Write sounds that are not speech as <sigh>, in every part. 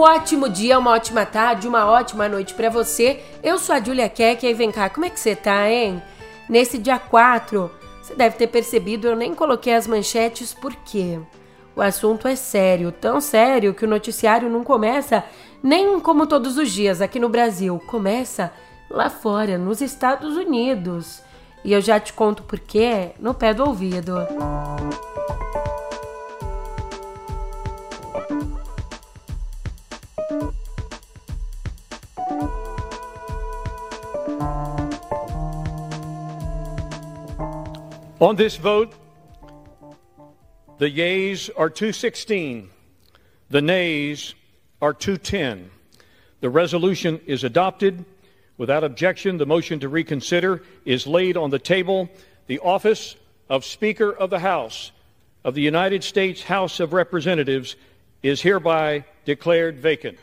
Um ótimo dia, uma ótima tarde, uma ótima noite para você. Eu sou a Julia Keck e vem cá, como é que você tá, hein? Nesse dia 4, você deve ter percebido, eu nem coloquei as manchetes porque o assunto é sério, tão sério que o noticiário não começa nem como todos os dias aqui no Brasil, começa lá fora, nos Estados Unidos. E eu já te conto por quê no pé do ouvido. On this vote, the yeas are 216, the nays are 210. The resolution is adopted. Without objection, the motion to reconsider is laid on the table. The office of Speaker of the House of the United States House of Representatives is hereby declared vacant.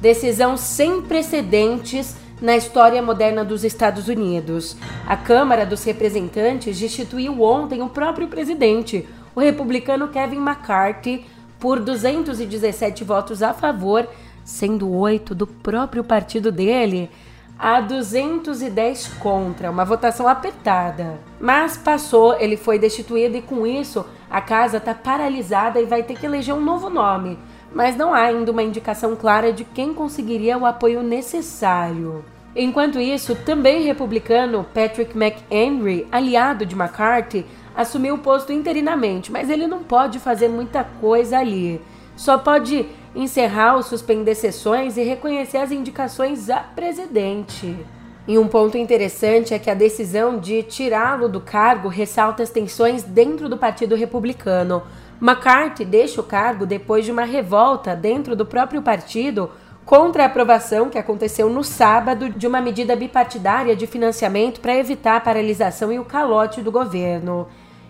Decisão sem precedentes na história moderna dos Estados Unidos. A Câmara dos Representantes destituiu ontem o próprio presidente, o republicano Kevin McCarthy, por 217 votos a favor, sendo oito do próprio partido dele, a 210 contra, uma votação apertada. Mas passou, ele foi destituído e com isso a casa está paralisada e vai ter que eleger um novo nome mas não há ainda uma indicação clara de quem conseguiria o apoio necessário. Enquanto isso, também republicano Patrick McHenry, aliado de McCarthy, assumiu o posto interinamente, mas ele não pode fazer muita coisa ali. Só pode encerrar ou suspender sessões e reconhecer as indicações a presidente. E um ponto interessante é que a decisão de tirá-lo do cargo ressalta as tensões dentro do Partido Republicano. McCarthy deixa o cargo depois de uma revolta dentro do próprio partido contra a aprovação que aconteceu no sábado de uma medida bipartidária de financiamento para evitar a paralisação e o calote do governo.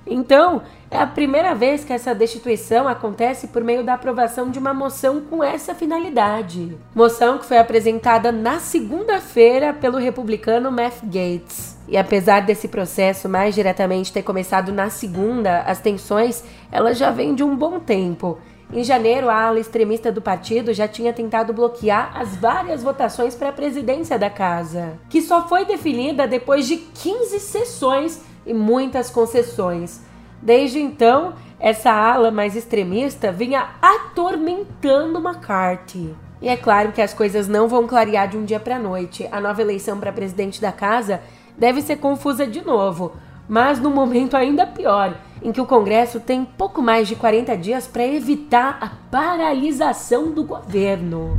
Então, é a primeira vez que essa destituição acontece por meio da aprovação de uma moção com essa finalidade. Moção que foi apresentada na segunda-feira pelo republicano Matt Gates. E apesar desse processo mais diretamente ter começado na segunda, as tensões elas já vêm de um bom tempo. Em janeiro, a ala extremista do partido já tinha tentado bloquear as várias votações para a presidência da casa, que só foi definida depois de 15 sessões e muitas concessões. Desde então, essa ala mais extremista vinha atormentando McCarthy. E é claro que as coisas não vão clarear de um dia para noite. A nova eleição para presidente da casa deve ser confusa de novo, mas num momento ainda pior, em que o Congresso tem pouco mais de 40 dias para evitar a paralisação do governo.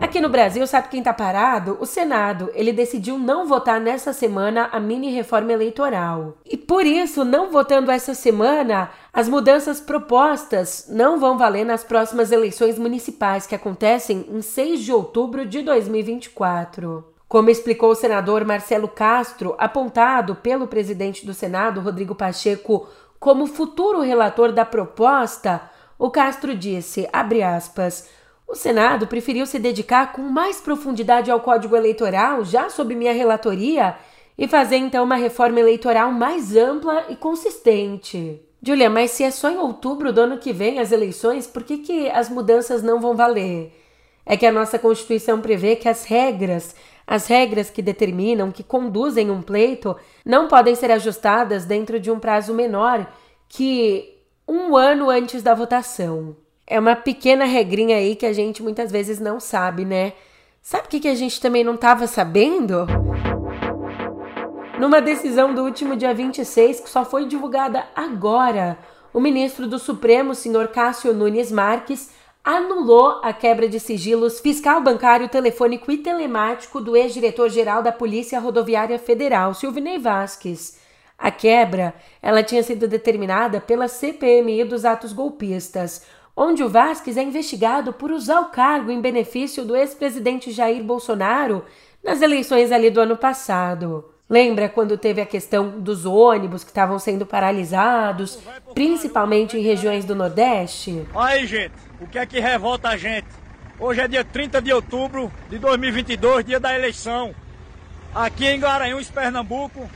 Aqui no Brasil, sabe quem está parado? O Senado. Ele decidiu não votar nessa semana a mini reforma eleitoral. E por isso, não votando essa semana, as mudanças propostas não vão valer nas próximas eleições municipais que acontecem em 6 de outubro de 2024. Como explicou o senador Marcelo Castro, apontado pelo presidente do Senado, Rodrigo Pacheco, como futuro relator da proposta, o Castro disse, aspas, o Senado preferiu se dedicar com mais profundidade ao Código Eleitoral, já sob minha relatoria, e fazer então uma reforma eleitoral mais ampla e consistente. Julia, mas se é só em outubro do ano que vem as eleições, por que, que as mudanças não vão valer? É que a nossa Constituição prevê que as regras as regras que determinam, que conduzem um pleito, não podem ser ajustadas dentro de um prazo menor que um ano antes da votação. É uma pequena regrinha aí que a gente muitas vezes não sabe, né? Sabe o que, que a gente também não estava sabendo? Numa decisão do último dia 26, que só foi divulgada agora, o ministro do Supremo, senhor Cássio Nunes Marques, anulou a quebra de sigilos fiscal, bancário, telefônico e telemático do ex-diretor-geral da Polícia Rodoviária Federal, Silvinei Vasques. A quebra, ela tinha sido determinada pela CPMI dos atos golpistas, onde o Vasques é investigado por usar o cargo em benefício do ex-presidente Jair Bolsonaro nas eleições ali do ano passado. Lembra quando teve a questão dos ônibus que estavam sendo paralisados, principalmente em regiões do Nordeste? Aí, gente, o que é que revolta a gente? Hoje é dia 30 de outubro de 2022, dia da eleição. Aqui em Garanhuns, Pernambuco,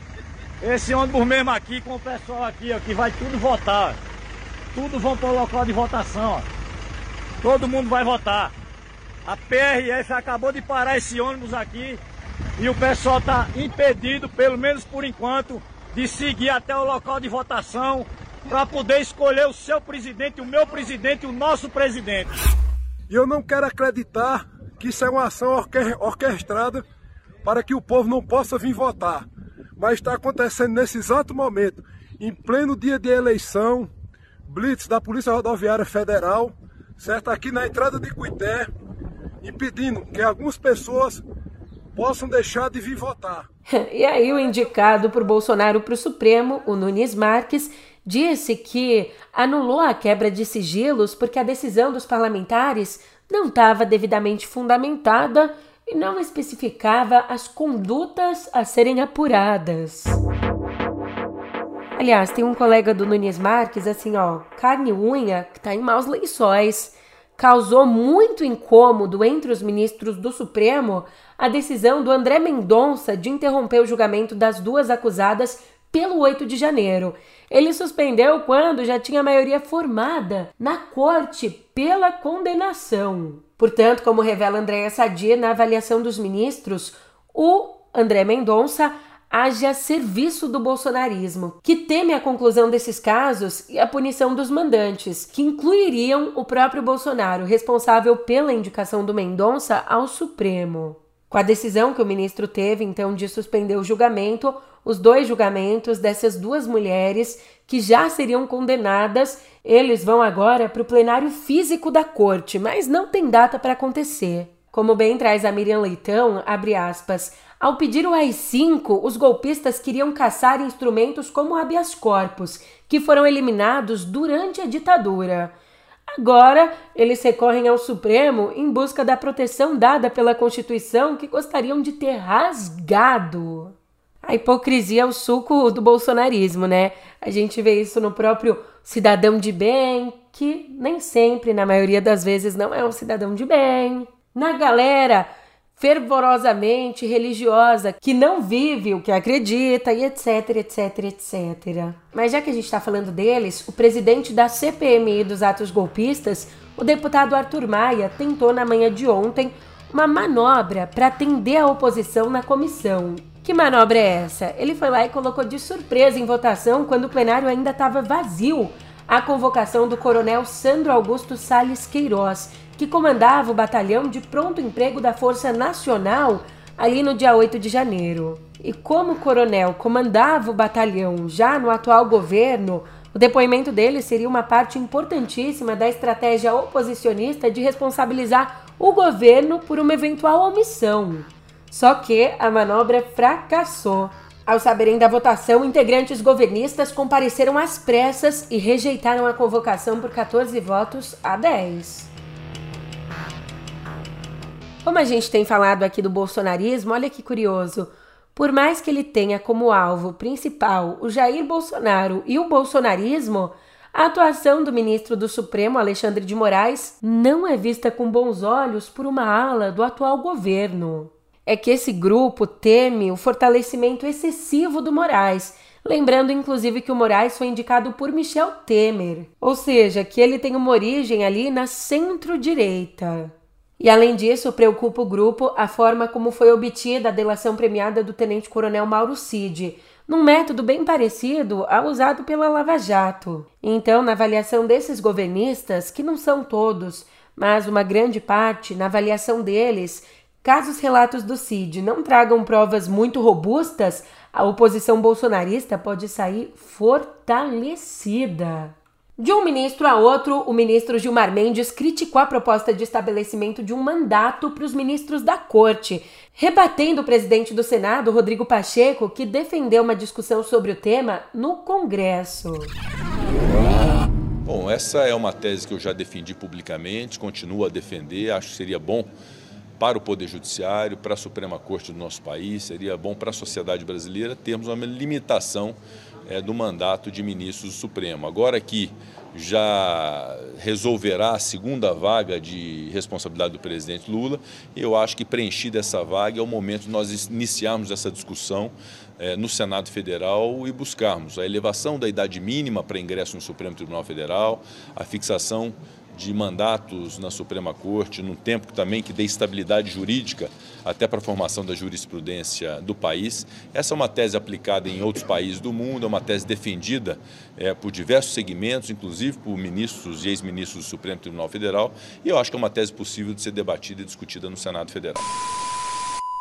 esse ônibus mesmo aqui, com o pessoal aqui, ó, que vai tudo votar. Tudo vão para o local de votação, ó. todo mundo vai votar. A PRF acabou de parar esse ônibus aqui e o pessoal está impedido, pelo menos por enquanto, de seguir até o local de votação para poder escolher o seu presidente, o meu presidente, o nosso presidente. E eu não quero acreditar que isso é uma ação orquestrada para que o povo não possa vir votar. Mas está acontecendo nesse exato momento, em pleno dia de eleição, blitz da Polícia Rodoviária Federal, certo? Aqui na entrada de Cuité, impedindo que algumas pessoas possam deixar de vir votar. <laughs> e aí o indicado por Bolsonaro para o Supremo, o Nunes Marques, disse que anulou a quebra de sigilos porque a decisão dos parlamentares não estava devidamente fundamentada e não especificava as condutas a serem apuradas. Aliás, tem um colega do Nunes Marques, assim, ó, carne unha, que tá em maus lençóis. Causou muito incômodo entre os ministros do Supremo a decisão do André Mendonça de interromper o julgamento das duas acusadas pelo 8 de janeiro. Ele suspendeu quando já tinha maioria formada na corte pela condenação. Portanto, como revela Andréa Sadia na avaliação dos ministros, o André Mendonça age a serviço do bolsonarismo, que teme a conclusão desses casos e a punição dos mandantes, que incluiriam o próprio Bolsonaro, responsável pela indicação do Mendonça ao Supremo. Com a decisão que o ministro teve, então, de suspender o julgamento, os dois julgamentos dessas duas mulheres que já seriam condenadas, eles vão agora para o plenário físico da corte, mas não tem data para acontecer. Como bem traz a Miriam Leitão, abre aspas, ao pedir o AI-5, os golpistas queriam caçar instrumentos como habeas corpus, que foram eliminados durante a ditadura. Agora, eles recorrem ao Supremo em busca da proteção dada pela Constituição que gostariam de ter rasgado. A hipocrisia é o suco do bolsonarismo, né? A gente vê isso no próprio cidadão de bem, que nem sempre, na maioria das vezes, não é um cidadão de bem. Na galera fervorosamente religiosa que não vive o que acredita e etc, etc, etc. Mas já que a gente está falando deles, o presidente da CPMI dos atos golpistas, o deputado Arthur Maia, tentou na manhã de ontem uma manobra para atender a oposição na comissão. Que manobra é essa? Ele foi lá e colocou de surpresa em votação, quando o plenário ainda estava vazio, a convocação do coronel Sandro Augusto Salles Queiroz, que comandava o batalhão de pronto emprego da Força Nacional ali no dia 8 de janeiro. E como o coronel comandava o batalhão já no atual governo, o depoimento dele seria uma parte importantíssima da estratégia oposicionista de responsabilizar o governo por uma eventual omissão. Só que a manobra fracassou. Ao saberem da votação, integrantes governistas compareceram às pressas e rejeitaram a convocação por 14 votos a 10. Como a gente tem falado aqui do bolsonarismo, olha que curioso. Por mais que ele tenha como alvo principal o Jair Bolsonaro e o bolsonarismo, a atuação do ministro do Supremo, Alexandre de Moraes, não é vista com bons olhos por uma ala do atual governo. É que esse grupo teme o fortalecimento excessivo do Moraes, lembrando inclusive que o Moraes foi indicado por Michel Temer, ou seja, que ele tem uma origem ali na centro-direita. E além disso, preocupa o grupo a forma como foi obtida a delação premiada do tenente-coronel Mauro Cid, num método bem parecido ao usado pela Lava Jato. Então, na avaliação desses governistas, que não são todos, mas uma grande parte, na avaliação deles, caso os relatos do Cid não tragam provas muito robustas, a oposição bolsonarista pode sair fortalecida. De um ministro a outro, o ministro Gilmar Mendes criticou a proposta de estabelecimento de um mandato para os ministros da corte, rebatendo o presidente do Senado, Rodrigo Pacheco, que defendeu uma discussão sobre o tema no Congresso. Bom, essa é uma tese que eu já defendi publicamente, continuo a defender, acho que seria bom para o Poder Judiciário, para a Suprema Corte do nosso país, seria bom para a sociedade brasileira termos uma limitação é, do mandato de ministros do Supremo. Agora que já resolverá a segunda vaga de responsabilidade do presidente Lula, eu acho que preenchida essa vaga é o momento de nós iniciarmos essa discussão é, no Senado Federal e buscarmos a elevação da idade mínima para ingresso no Supremo Tribunal Federal, a fixação de mandatos na Suprema Corte, num tempo também que dê estabilidade jurídica até para a formação da jurisprudência do país. Essa é uma tese aplicada em outros países do mundo, é uma tese defendida é, por diversos segmentos, inclusive por ministros e ex-ministros do Supremo Tribunal Federal, e eu acho que é uma tese possível de ser debatida e discutida no Senado Federal.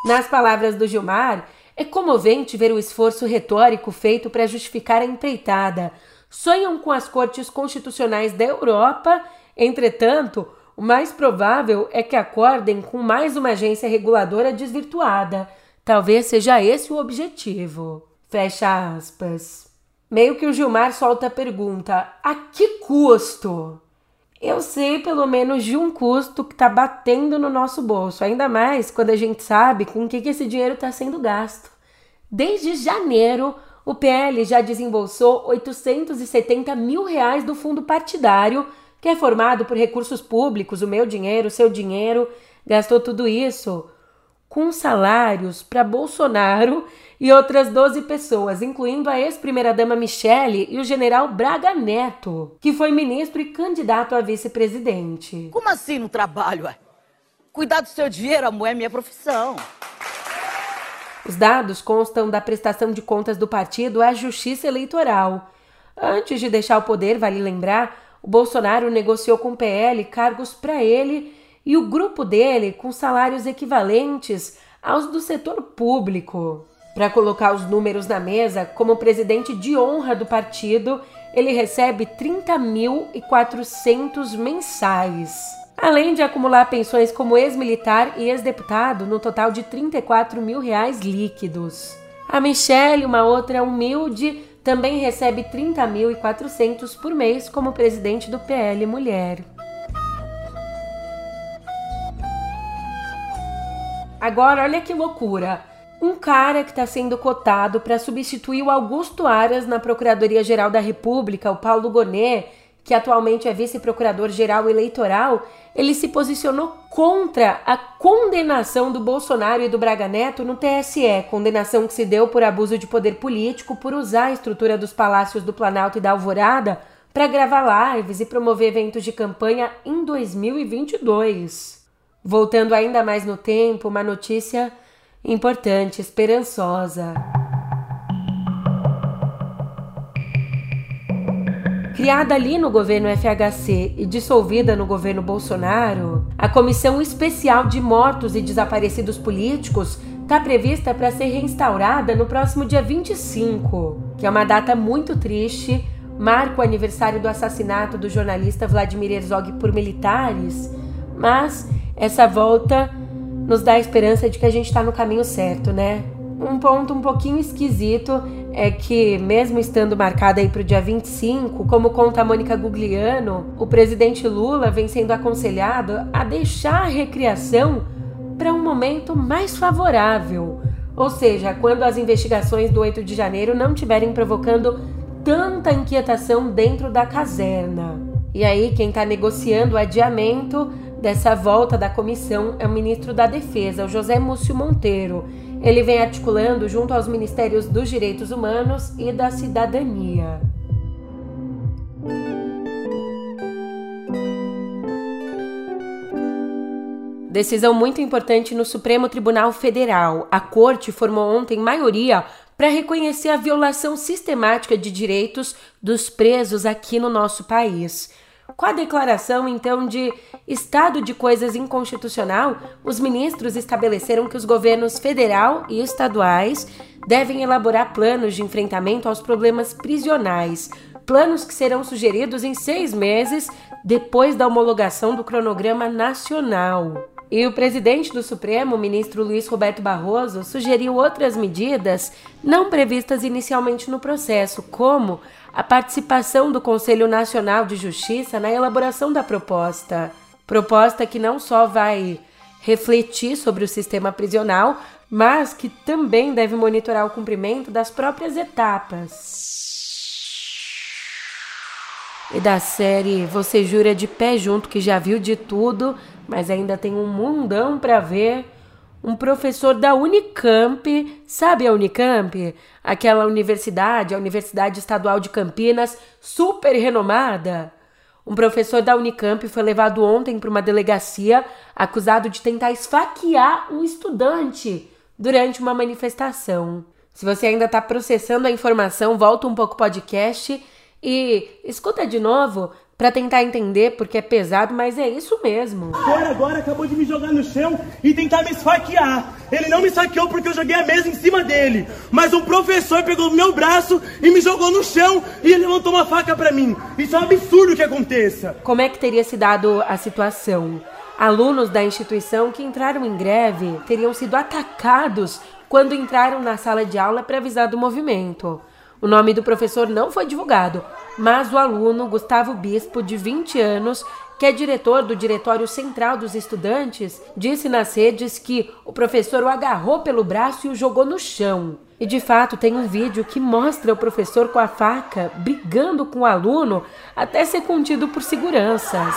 Nas palavras do Gilmar, é comovente ver o esforço retórico feito para justificar a empreitada. Sonham com as cortes constitucionais da Europa Entretanto, o mais provável é que acordem com mais uma agência reguladora desvirtuada. Talvez seja esse o objetivo. Fecha aspas. Meio que o Gilmar solta a pergunta: a que custo? Eu sei pelo menos de um custo que está batendo no nosso bolso, ainda mais quando a gente sabe com o que, que esse dinheiro está sendo gasto. Desde janeiro, o PL já desembolsou 870 mil reais do fundo partidário que é formado por recursos públicos, o meu dinheiro, o seu dinheiro, gastou tudo isso com salários para Bolsonaro e outras 12 pessoas, incluindo a ex-primeira-dama Michele e o general Braga Neto, que foi ministro e candidato a vice-presidente. Como assim no trabalho? É? Cuidar do seu dinheiro, amor, é minha profissão. Os dados constam da prestação de contas do partido à Justiça Eleitoral. Antes de deixar o poder, vale lembrar, o Bolsonaro negociou com o PL cargos para ele e o grupo dele com salários equivalentes aos do setor público. Para colocar os números na mesa, como presidente de honra do partido, ele recebe 30.400 mensais. Além de acumular pensões como ex-militar e ex-deputado, no total de 34 mil reais líquidos. A Michelle, uma outra humilde, também recebe 30.400 por mês como presidente do PL Mulher. Agora, olha que loucura! Um cara que está sendo cotado para substituir o Augusto Aras na Procuradoria-Geral da República, o Paulo Gonet, que atualmente é vice-procurador-geral eleitoral, ele se posicionou contra a condenação do Bolsonaro e do Braga Neto no TSE, condenação que se deu por abuso de poder político por usar a estrutura dos palácios do Planalto e da Alvorada para gravar lives e promover eventos de campanha em 2022. Voltando ainda mais no tempo, uma notícia importante, esperançosa. Criada ali no governo FHC e dissolvida no governo Bolsonaro, a Comissão Especial de Mortos e Desaparecidos Políticos está prevista para ser reinstaurada no próximo dia 25, que é uma data muito triste, marca o aniversário do assassinato do jornalista Vladimir Herzog por militares, mas essa volta nos dá a esperança de que a gente está no caminho certo, né? Um ponto um pouquinho esquisito é que, mesmo estando marcada aí para o dia 25, como conta a Mônica Gugliano, o presidente Lula vem sendo aconselhado a deixar a recriação para um momento mais favorável. Ou seja, quando as investigações do 8 de janeiro não estiverem provocando tanta inquietação dentro da caserna. E aí, quem está negociando o adiamento dessa volta da comissão é o ministro da Defesa, o José Múcio Monteiro. Ele vem articulando junto aos Ministérios dos Direitos Humanos e da Cidadania. Decisão muito importante no Supremo Tribunal Federal. A corte formou ontem maioria para reconhecer a violação sistemática de direitos dos presos aqui no nosso país. Com a declaração, então, de estado de coisas inconstitucional, os ministros estabeleceram que os governos federal e estaduais devem elaborar planos de enfrentamento aos problemas prisionais, planos que serão sugeridos em seis meses depois da homologação do cronograma nacional. E o presidente do Supremo, ministro Luiz Roberto Barroso, sugeriu outras medidas não previstas inicialmente no processo, como a participação do Conselho Nacional de Justiça na elaboração da proposta. Proposta que não só vai refletir sobre o sistema prisional, mas que também deve monitorar o cumprimento das próprias etapas. E da série Você Jura de Pé Junto, que já viu de tudo, mas ainda tem um mundão para ver um professor da Unicamp, sabe a Unicamp? Aquela universidade, a Universidade Estadual de Campinas, super renomada. Um professor da Unicamp foi levado ontem para uma delegacia acusado de tentar esfaquear um estudante durante uma manifestação. Se você ainda está processando a informação, volta um pouco o podcast e escuta de novo para tentar entender porque é pesado, mas é isso mesmo. Agora, agora acabou de me jogar no chão e tentar me esfaquear. Ele não me esfaqueou porque eu joguei a mesa em cima dele, mas um professor pegou meu braço e me jogou no chão e levantou uma faca para mim. Isso é um absurdo que aconteça. Como é que teria se dado a situação? Alunos da instituição que entraram em greve teriam sido atacados quando entraram na sala de aula para avisar do movimento. O nome do professor não foi divulgado, mas o aluno Gustavo Bispo, de 20 anos, que é diretor do Diretório Central dos Estudantes, disse nas redes que o professor o agarrou pelo braço e o jogou no chão. E de fato tem um vídeo que mostra o professor com a faca brigando com o aluno até ser contido por seguranças.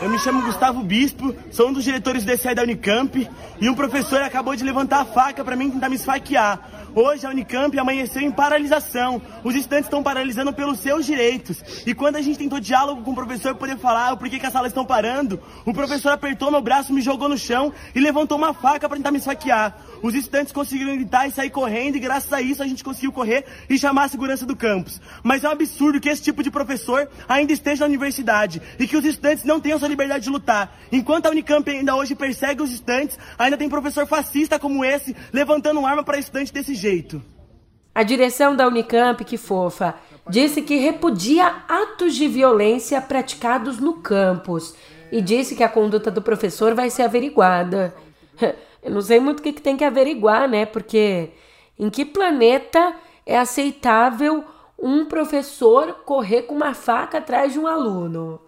Eu me chamo Gustavo Bispo, sou um dos diretores do DCE da Unicamp e um professor acabou de levantar a faca para mim tentar me esfaquear. Hoje a Unicamp amanheceu em paralisação. Os estudantes estão paralisando pelos seus direitos. E quando a gente tentou diálogo com o professor poder falar o porquê que as salas estão parando, o professor apertou meu braço, me jogou no chão e levantou uma faca para tentar me esfaquear. Os estudantes conseguiram gritar e sair correndo, e graças a isso a gente conseguiu correr e chamar a segurança do campus. Mas é um absurdo que esse tipo de professor ainda esteja na universidade e que os estudantes não tenham sua liberdade de lutar. Enquanto a Unicamp ainda hoje persegue os estudantes, ainda tem professor fascista como esse levantando arma para estudante desse jeito. A direção da Unicamp, que fofa, disse que repudia atos de violência praticados no campus e disse que a conduta do professor vai ser averiguada. <laughs> Eu não sei muito o que, que tem que averiguar, né? Porque em que planeta é aceitável um professor correr com uma faca atrás de um aluno?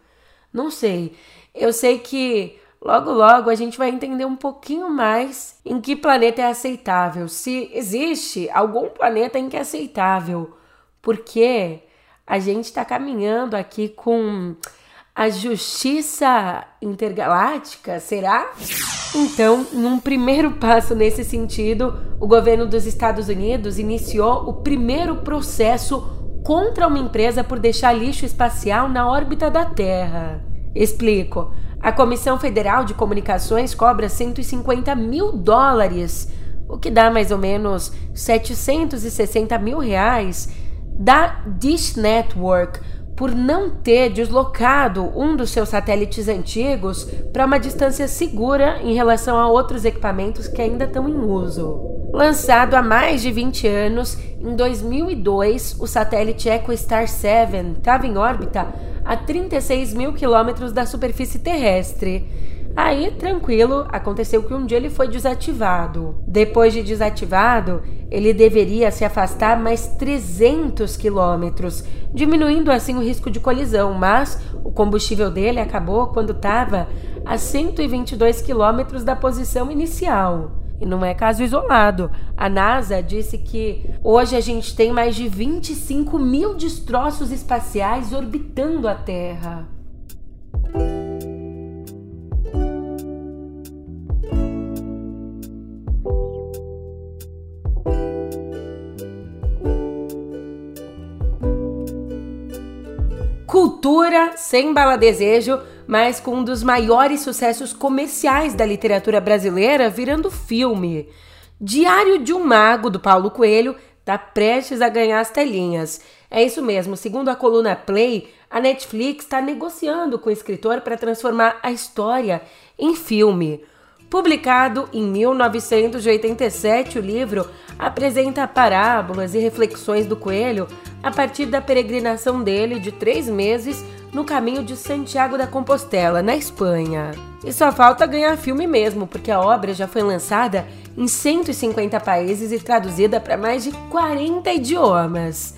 Não sei. Eu sei que logo logo a gente vai entender um pouquinho mais em que planeta é aceitável, se existe algum planeta em que é aceitável, porque a gente está caminhando aqui com a justiça intergaláctica, será? Então, num primeiro passo nesse sentido, o governo dos Estados Unidos iniciou o primeiro processo contra uma empresa por deixar lixo espacial na órbita da Terra. Explico. A Comissão Federal de Comunicações cobra 150 mil dólares, o que dá mais ou menos 760 mil reais, da Dish Network por não ter deslocado um dos seus satélites antigos para uma distância segura em relação a outros equipamentos que ainda estão em uso. Lançado há mais de 20 anos, em 2002 o satélite EchoStar 7 estava em órbita a 36 mil quilômetros da superfície terrestre Aí, tranquilo, aconteceu que um dia ele foi desativado. Depois de desativado, ele deveria se afastar mais 300 quilômetros, diminuindo assim o risco de colisão, mas o combustível dele acabou quando estava a 122 quilômetros da posição inicial. E não é caso isolado. A NASA disse que hoje a gente tem mais de 25 mil destroços espaciais orbitando a Terra. Sem bala desejo, mas com um dos maiores sucessos comerciais da literatura brasileira virando filme. Diário de um Mago, do Paulo Coelho, está prestes a ganhar as telinhas. É isso mesmo, segundo a coluna Play, a Netflix está negociando com o escritor para transformar a história em filme. Publicado em 1987, o livro apresenta parábolas e reflexões do coelho a partir da peregrinação dele de três meses no caminho de Santiago da Compostela, na Espanha. E só falta ganhar filme mesmo, porque a obra já foi lançada em 150 países e traduzida para mais de 40 idiomas.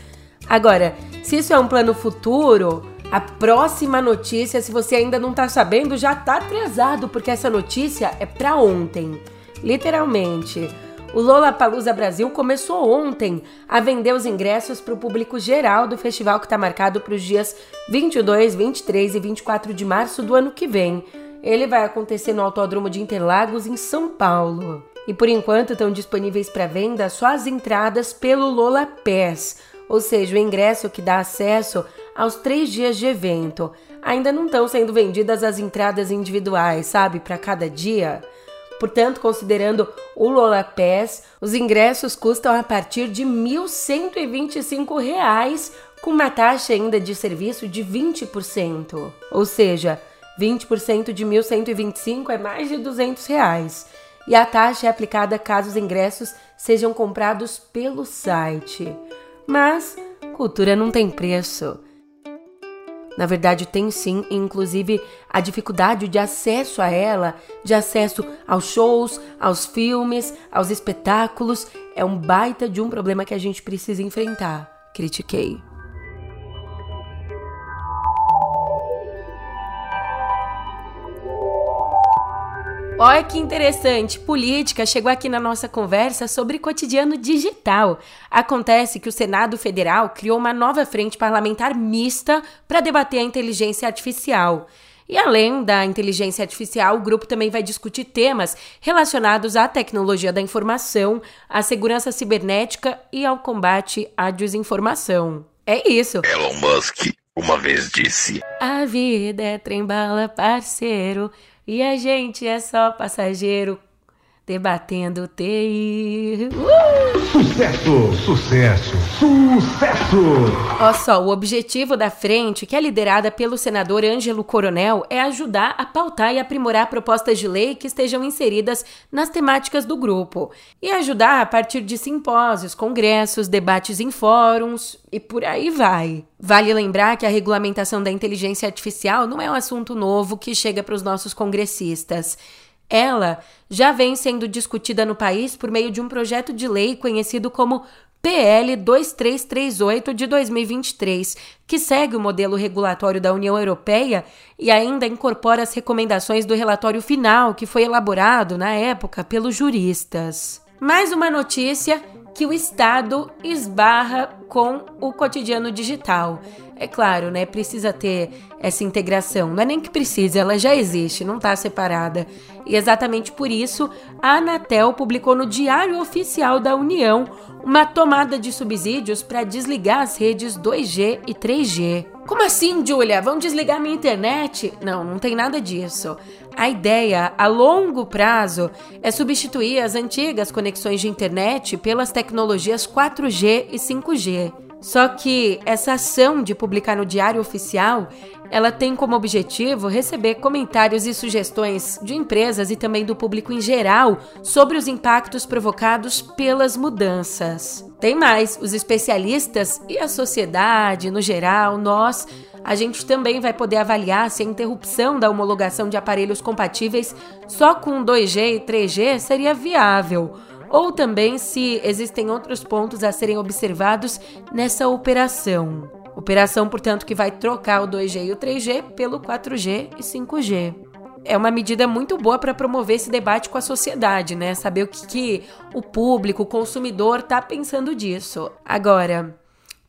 Agora, se isso é um plano futuro, a próxima notícia, se você ainda não está sabendo, já está atrasado, porque essa notícia é para ontem. Literalmente. O Lollapalooza Brasil começou ontem a vender os ingressos para o público geral do festival que está marcado para os dias 22, 23 e 24 de março do ano que vem. Ele vai acontecer no Autódromo de Interlagos, em São Paulo. E por enquanto estão disponíveis para venda só as entradas pelo Lola Pass, ou seja, o ingresso que dá acesso aos três dias de evento. Ainda não estão sendo vendidas as entradas individuais, sabe, para cada dia. Portanto, considerando o Lola Pass, os ingressos custam a partir de R$ 1.125, com uma taxa ainda de serviço de 20%. Ou seja, 20% de 1.125 é mais de 200 reais. E a taxa é aplicada caso os ingressos sejam comprados pelo site. Mas cultura não tem preço. Na verdade, tem sim, inclusive a dificuldade de acesso a ela, de acesso aos shows, aos filmes, aos espetáculos, é um baita de um problema que a gente precisa enfrentar. Critiquei. Olha que interessante, política chegou aqui na nossa conversa sobre cotidiano digital. Acontece que o Senado Federal criou uma nova frente parlamentar mista para debater a inteligência artificial. E além da inteligência artificial, o grupo também vai discutir temas relacionados à tecnologia da informação, à segurança cibernética e ao combate à desinformação. É isso. Elon Musk uma vez disse: A vida é trem-bala, parceiro. E a gente é só passageiro debatendo TI. Uh! Sucesso, sucesso, sucesso! Olha só, o objetivo da frente, que é liderada pelo senador Ângelo Coronel, é ajudar a pautar e aprimorar propostas de lei que estejam inseridas nas temáticas do grupo e ajudar a partir de simpósios, congressos, debates em fóruns e por aí vai. Vale lembrar que a regulamentação da inteligência artificial não é um assunto novo que chega para os nossos congressistas. Ela já vem sendo discutida no país por meio de um projeto de lei conhecido como PL 2338 de 2023, que segue o modelo regulatório da União Europeia e ainda incorpora as recomendações do relatório final que foi elaborado na época pelos juristas. Mais uma notícia que o Estado esbarra com o cotidiano digital. É claro, né? Precisa ter essa integração. Não é nem que precisa, ela já existe, não está separada. E exatamente por isso, a Anatel publicou no Diário Oficial da União uma tomada de subsídios para desligar as redes 2G e 3G. Como assim, Julia? Vão desligar minha internet? Não, não tem nada disso. A ideia, a longo prazo, é substituir as antigas conexões de internet pelas tecnologias 4G e 5G. Só que essa ação de publicar no Diário Oficial, ela tem como objetivo receber comentários e sugestões de empresas e também do público em geral sobre os impactos provocados pelas mudanças. Tem mais, os especialistas e a sociedade no geral, nós a gente também vai poder avaliar se a interrupção da homologação de aparelhos compatíveis só com 2G e 3G seria viável, ou também se existem outros pontos a serem observados nessa operação. Operação, portanto, que vai trocar o 2G e o 3G pelo 4G e 5G. É uma medida muito boa para promover esse debate com a sociedade, né? Saber o que, que o público, o consumidor, está pensando disso. Agora,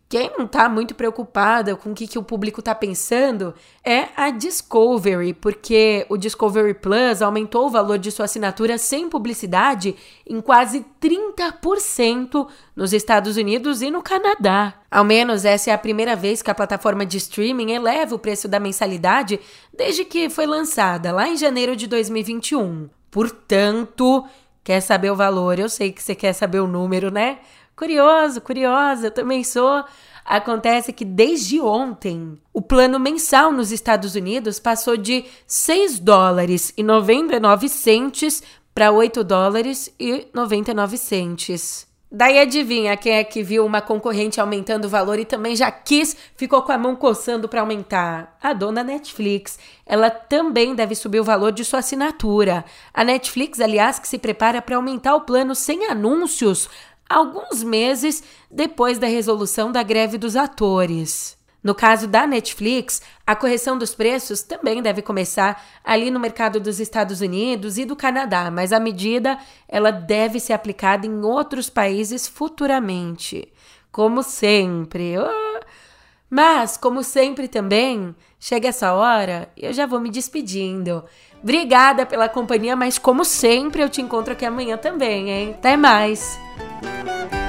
quem não está muito preocupada com o que, que o público está pensando é a Discovery, porque o Discovery Plus aumentou o valor de sua assinatura sem publicidade em quase 30% nos Estados Unidos e no Canadá. Ao menos essa é a primeira vez que a plataforma de streaming eleva o preço da mensalidade desde que foi lançada, lá em janeiro de 2021. Portanto, quer saber o valor? Eu sei que você quer saber o número, né? Curioso, curiosa, eu também sou. Acontece que desde ontem, o plano mensal nos Estados Unidos passou de 6 dólares e 99 centes para 8 dólares e 99 centes. Daí adivinha quem é que viu uma concorrente aumentando o valor e também já quis, ficou com a mão coçando para aumentar? A dona Netflix. Ela também deve subir o valor de sua assinatura. A Netflix, aliás, que se prepara para aumentar o plano sem anúncios alguns meses depois da resolução da greve dos atores. No caso da Netflix, a correção dos preços também deve começar ali no mercado dos Estados Unidos e do Canadá, mas a medida ela deve ser aplicada em outros países futuramente, como sempre. Oh! Mas, como sempre também, chega essa hora e eu já vou me despedindo. Obrigada pela companhia, mas como sempre eu te encontro aqui amanhã também, hein? Até mais! Música